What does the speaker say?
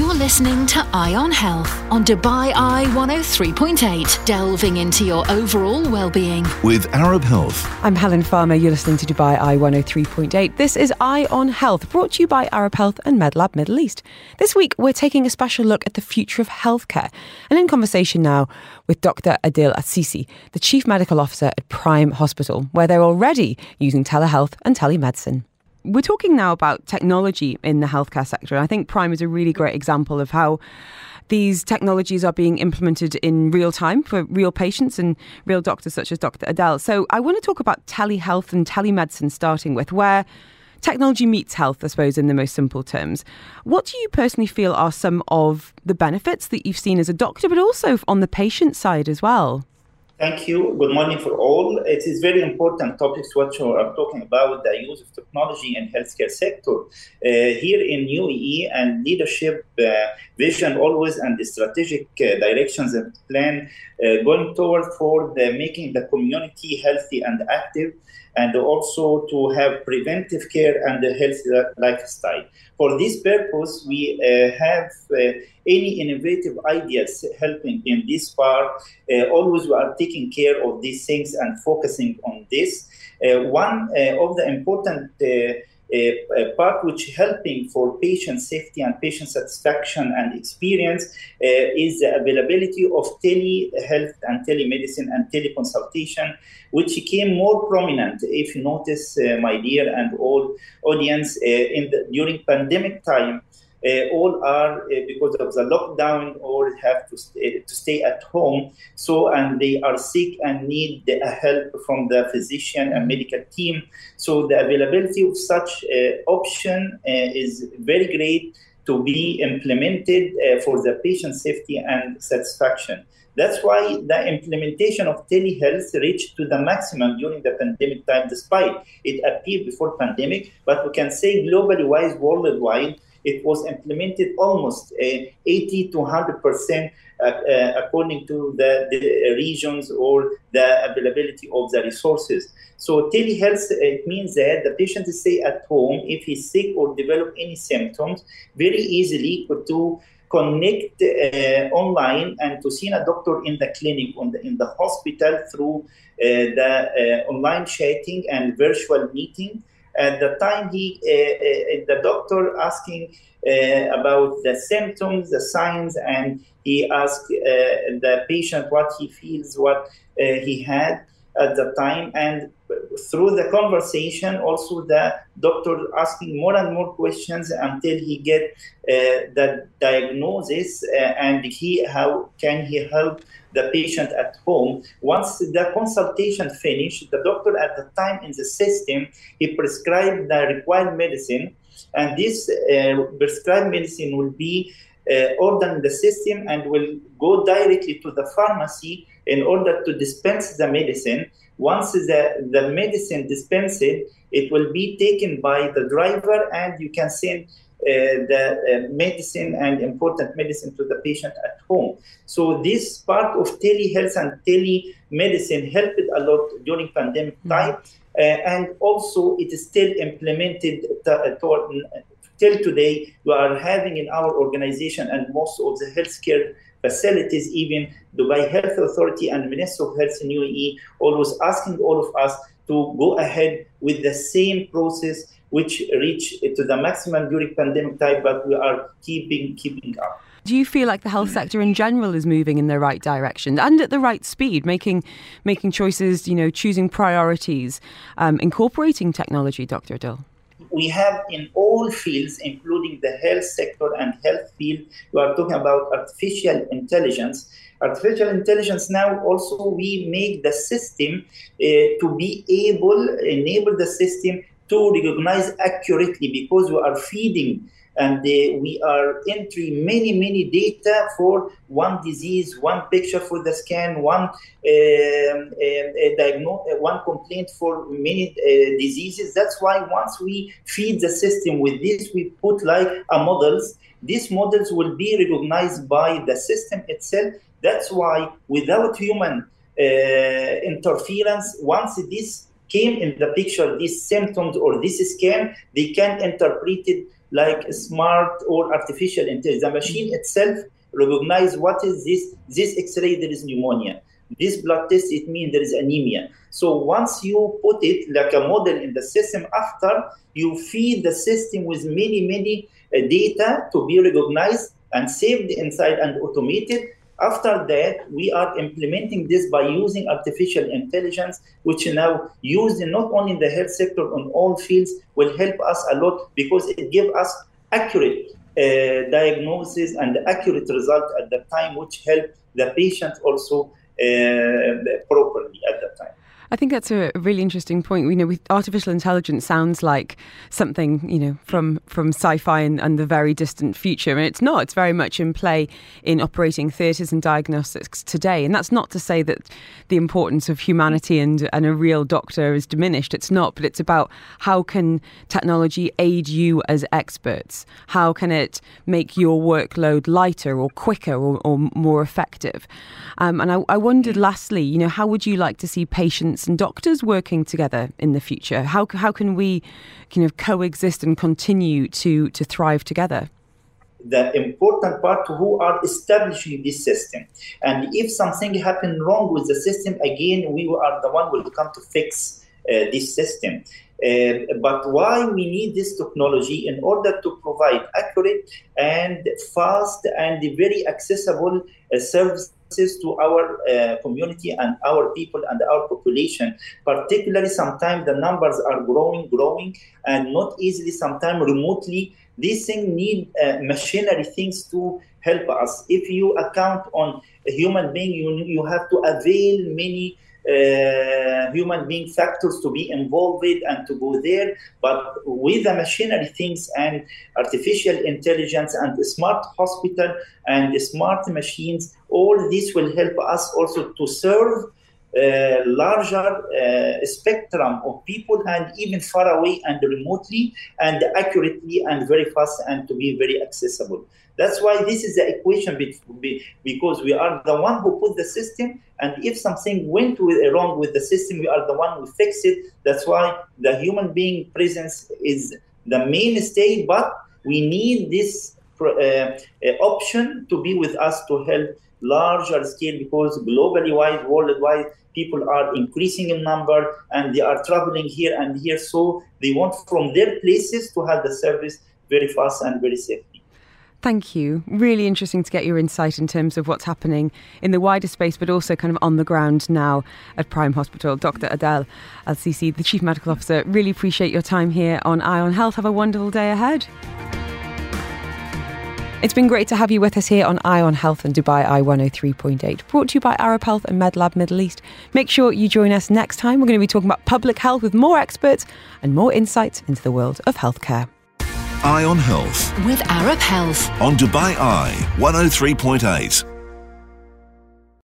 You're listening to Eye on Health on Dubai Eye 103.8, delving into your overall well-being. With Arab Health. I'm Helen Farmer. You're listening to Dubai Eye 103.8. This is Eye on Health, brought to you by Arab Health and MedLab Middle East. This week, we're taking a special look at the future of healthcare. And in conversation now with Dr. Adil Assisi, the Chief Medical Officer at Prime Hospital, where they're already using telehealth and telemedicine. We're talking now about technology in the healthcare sector. I think Prime is a really great example of how these technologies are being implemented in real time for real patients and real doctors such as Dr. Adel. So I want to talk about telehealth and telemedicine starting with where technology meets health, I suppose, in the most simple terms. What do you personally feel are some of the benefits that you've seen as a doctor, but also on the patient side as well? Thank you. Good morning for all. It is very important topics what you are talking about the use of technology in healthcare sector. Uh, here in UAE and leadership uh, vision always and the strategic uh, directions and plan uh, going toward for the making the community healthy and active and also to have preventive care and a healthy lifestyle. For this purpose, we uh, have uh, any innovative ideas helping in this part. Uh, always we are taking care of these things and focusing on this. Uh, one of the important a, a, part which helping for patient safety and patient satisfaction and experience uh, is the availability of telehealth and telemedicine and teleconsultation, which became more prominent. If you notice, uh, my dear and all audience, uh, in the, during pandemic time, uh, all are uh, because of the lockdown all have to stay, to stay at home. So and they are sick and need the help from the physician and medical team. So the availability of such uh, option is very great to be implemented for the patient safety and satisfaction. That's why the implementation of telehealth reached to the maximum during the pandemic time, despite it appeared before pandemic. But we can say globally wise, worldwide, it was implemented almost uh, 80 to 100 percent uh, uh, according to the, the, regions or the availability of the resources. So telehealth it means that the patient stay at home if he's sick or develop any symptoms very easily to connect uh, online and to see a doctor in the clinic on the, in the hospital through uh, the uh, online chatting and virtual meeting at the time, he, uh, uh, the doctor asking about the symptoms, the signs, and he asked the patient what he feels, what he had at the time, and through the conversation, also the doctor asking more and more questions until he get uh, the diagnosis uh, and he how can he help the patient at home. Once the consultation finished, the doctor at the time in the system he prescribed the required medicine, and this uh, prescribed medicine will be uh, ordered in the system and will go directly to the pharmacy in order to dispense the medicine once the, the medicine dispensed, it will be taken by the driver and you can send uh, the uh, medicine and important medicine to the patient at home. So this part of telehealth and telemedicine helped a lot during pandemic mm-hmm. time, uh, and also it is still implemented t- t- till today. We are having in our organization and most of the healthcare facilities, even Dubai Health Authority and Minister of Health in UAE, always asking all of us to go ahead with the same process which reached to the maximum during pandemic time, but we are keeping keeping up. Do you feel like the health sector in general is moving in the right direction and at the right speed, making making choices, you know, choosing priorities, um, incorporating technology, Dr. Adil? We have in all fields, including the health sector and health field, we are talking about artificial intelligence. Artificial intelligence now also we make the system uh, to be able, enable the system to recognize accurately because we are feeding and uh, we are entering many many data for one disease one picture for the scan one um, uh, uh, one complaint for many uh, diseases. That's why once we feed the system with this we put like a models. These models will be recognized by the system itself. That's why without human uh, interference once this came in the picture these symptoms or this scan they can interpret it like smart or artificial intelligence. The machine itself recognize what is this. This X-ray there is pneumonia. This blood test it means there is anemia. So once you put it like a model in the system, after you feed the system with many many uh, data to be recognized and saved inside and automated after that, we are implementing this by using artificial intelligence, which now used not only in the health sector, on all fields, will help us a lot because it gives us accurate uh, diagnosis and accurate result at the time, which help the patient also uh, properly at the time. I think that's a really interesting point. You know, with artificial intelligence sounds like something you know from from sci-fi and, and the very distant future, and it's not. It's very much in play in operating theatres and diagnostics today. And that's not to say that the importance of humanity and and a real doctor is diminished. It's not. But it's about how can technology aid you as experts? How can it make your workload lighter or quicker or, or more effective? Um, and I, I wondered, lastly, you know, how would you like to see patients and doctors working together in the future? How, how can we kind of coexist and continue to, to thrive together? the important part who are establishing this system. And if something happened wrong with the system, again, we are the one will come to fix uh, this system. Uh, but why we need this technology in order to provide accurate and fast and very accessible uh, service to our uh, community and our people and our population. Particularly, sometimes the numbers are growing, growing, and not easily. Sometimes remotely, these things need uh, machinery things to help us. If you account on a human being, you you have to avail many uh, human being factors to be involved with and to go there. But with the machinery things and artificial intelligence and smart hospital and smart machines, all this will help us also to serve uh, larger uh, spectrum of people and even far away and remotely and accurately and very fast and to be very accessible. That's why this is the equation because we are the one who put the system and if something went wrong with the system, we are the one who fix it. That's why the human being presence is the mainstay, but we need this uh, uh, option to be with us to help larger scale because globally wide, worldwide, people are increasing in number and they are traveling here and here. So they want from their places to have the service very fast and very safe. Thank you. Really interesting to get your insight in terms of what's happening in the wider space, but also kind of on the ground now at Prime Hospital. Dr. Adel Al Sisi, the Chief Medical Officer, really appreciate your time here on Eye on Health. Have a wonderful day ahead. It's been great to have you with us here on Eye on Health and Dubai Eye 103.8, brought to you by Arab Health and MedLab Middle East. Make sure you join us next time. We're going to be talking about public health with more experts and more insights into the world of healthcare. Eye on Health with Arab Health on Dubai Eye 103.8.